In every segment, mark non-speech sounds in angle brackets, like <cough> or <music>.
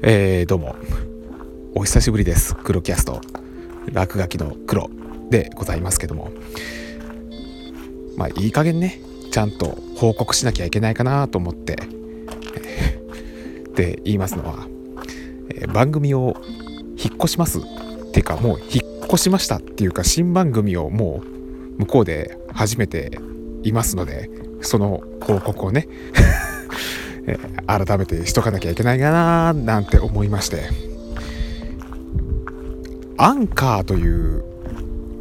えー、どうも。お久しぶりです。黒キャスト。落書きの黒でございますけども。まあいい加減ね。ちゃんと報告しなきゃいけないかなと思って。って言いますのは、えー、番組を引っ越します。っていうかもう引っ越しましたっていうか新番組をもう向こうで初めていますのでその報告をね。改めてしとかなきゃいけないかななんて思いまして。アンカーという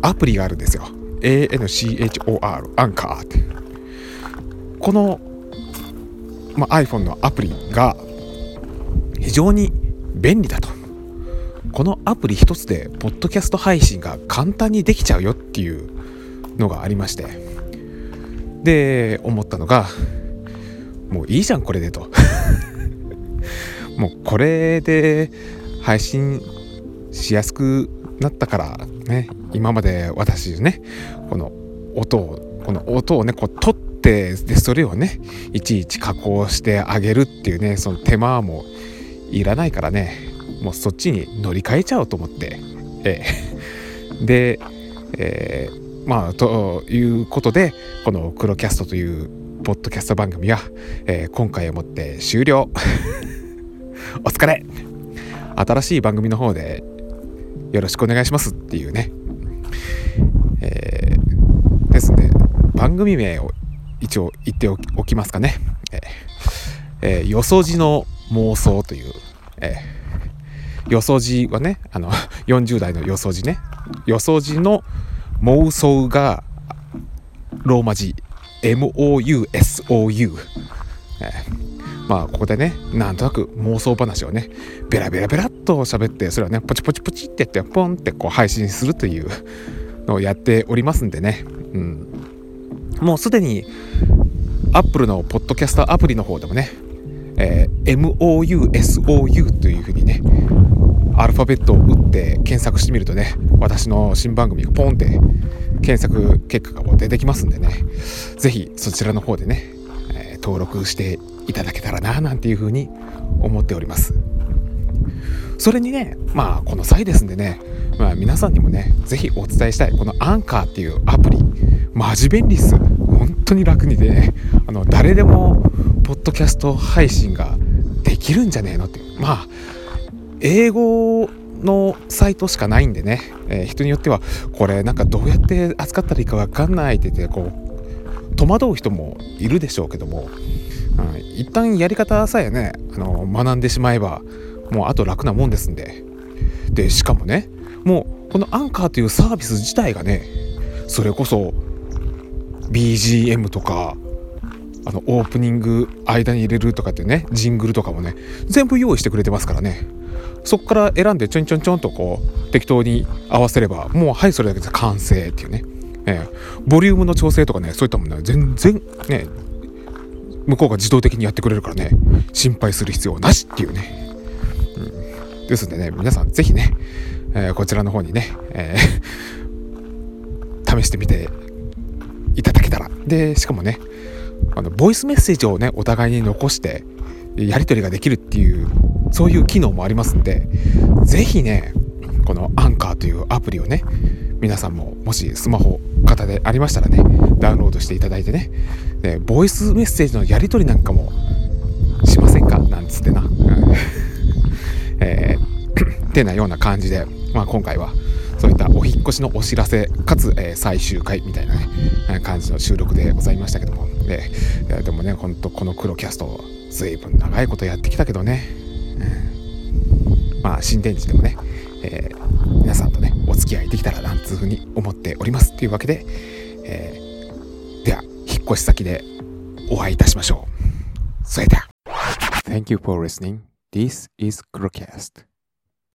アプリがあるんですよ。ANCHOR アンカーって。この、ま、iPhone のアプリが非常に便利だと。このアプリ一つでポッドキャスト配信が簡単にできちゃうよっていうのがありまして。で思ったのがもういいじゃんこれでと。<laughs> もうこれで配信しやすくなったからね今まで私ねこの音をこの音をねこう取ってでそれをねいちいち加工してあげるっていうねその手間もいらないからねもうそっちに乗り換えちゃおうと思って、えー、で、えー、まあということでこの「黒キャスト」というポッドキャスト番組は、えー、今回をもって終了。<laughs> お疲れ。新しい番組の方でよろしくお願いしますっていうね、えー、ですね。番組名を一応言っておきますかね、えー、えー、よそじの妄想という、えー、よそじはねあの <laughs> 40代のよそじね。よそじの妄想がローマ字。MOUSOU、まあここでねなんとなく妄想話をねベラベラベラっと喋ってそれをねポチポチポチってやってポンってこう配信するというのをやっておりますんでね、うん、もうすでに Apple のポッドキャストアプリの方でもね、えー、MOUSOU というふうにねアルファベットを打って検索してみるとね私の新番組がポンって検索結果が出てきますんでね。是非そちらの方でね、えー、登録していただけたらななんていうふうに思っております。それにねまあこの際ですんでね、まあ、皆さんにもね是非お伝えしたいこのアンカーっていうアプリマジ便利っす。本当に楽にで、ね、あの誰でもポッドキャスト配信ができるんじゃねえのってまあ英語のサイトしかないんでね、えー、人によってはこれなんかどうやって扱ったらいいか分かんないって言ってこう戸惑う人もいるでしょうけども、うん、一旦やり方さえねあの学んでしまえばもうあと楽なもんですんで。でしかもねもうこのアンカーというサービス自体がねそれこそ BGM とかあのオープニング間に入れるとかってねジングルとかもね全部用意してくれてますからね。そこから選んでちょんちょんちょんとこう適当に合わせればもうはいそれだけで完成っていうね、えー、ボリュームの調整とかねそういったものは全然ね向こうが自動的にやってくれるからね心配する必要なしっていうね、うん、ですんでね皆さん是非ね、えー、こちらの方にね、えー、試してみていただけたら。でしかもねあのボイスメッセージをねお互いに残してやり取りができるっていうそういう機能もありますんで是非ねこのアンカーというアプリをね皆さんももしスマホ型でありましたらねダウンロードしていただいてねでボイスメッセージのやり取りなんかもしませんか？なんつってな、<laughs> えー、っ <coughs> てなような感じで、まあ、今回はそういったお引越しのお知らせかつ、えー、最終回みたいなね感じの収録でございましたけども。ででもねほんとこの黒キャスト随分長いことやってきたけどね、うん、まあ新天地でもね、えー、皆さんとねお付き合いできたらなんつうふうに思っておりますというわけで、えー、では引っ越し先でお会いいたしましょうそれでは Thank you for listening. This is Crocast.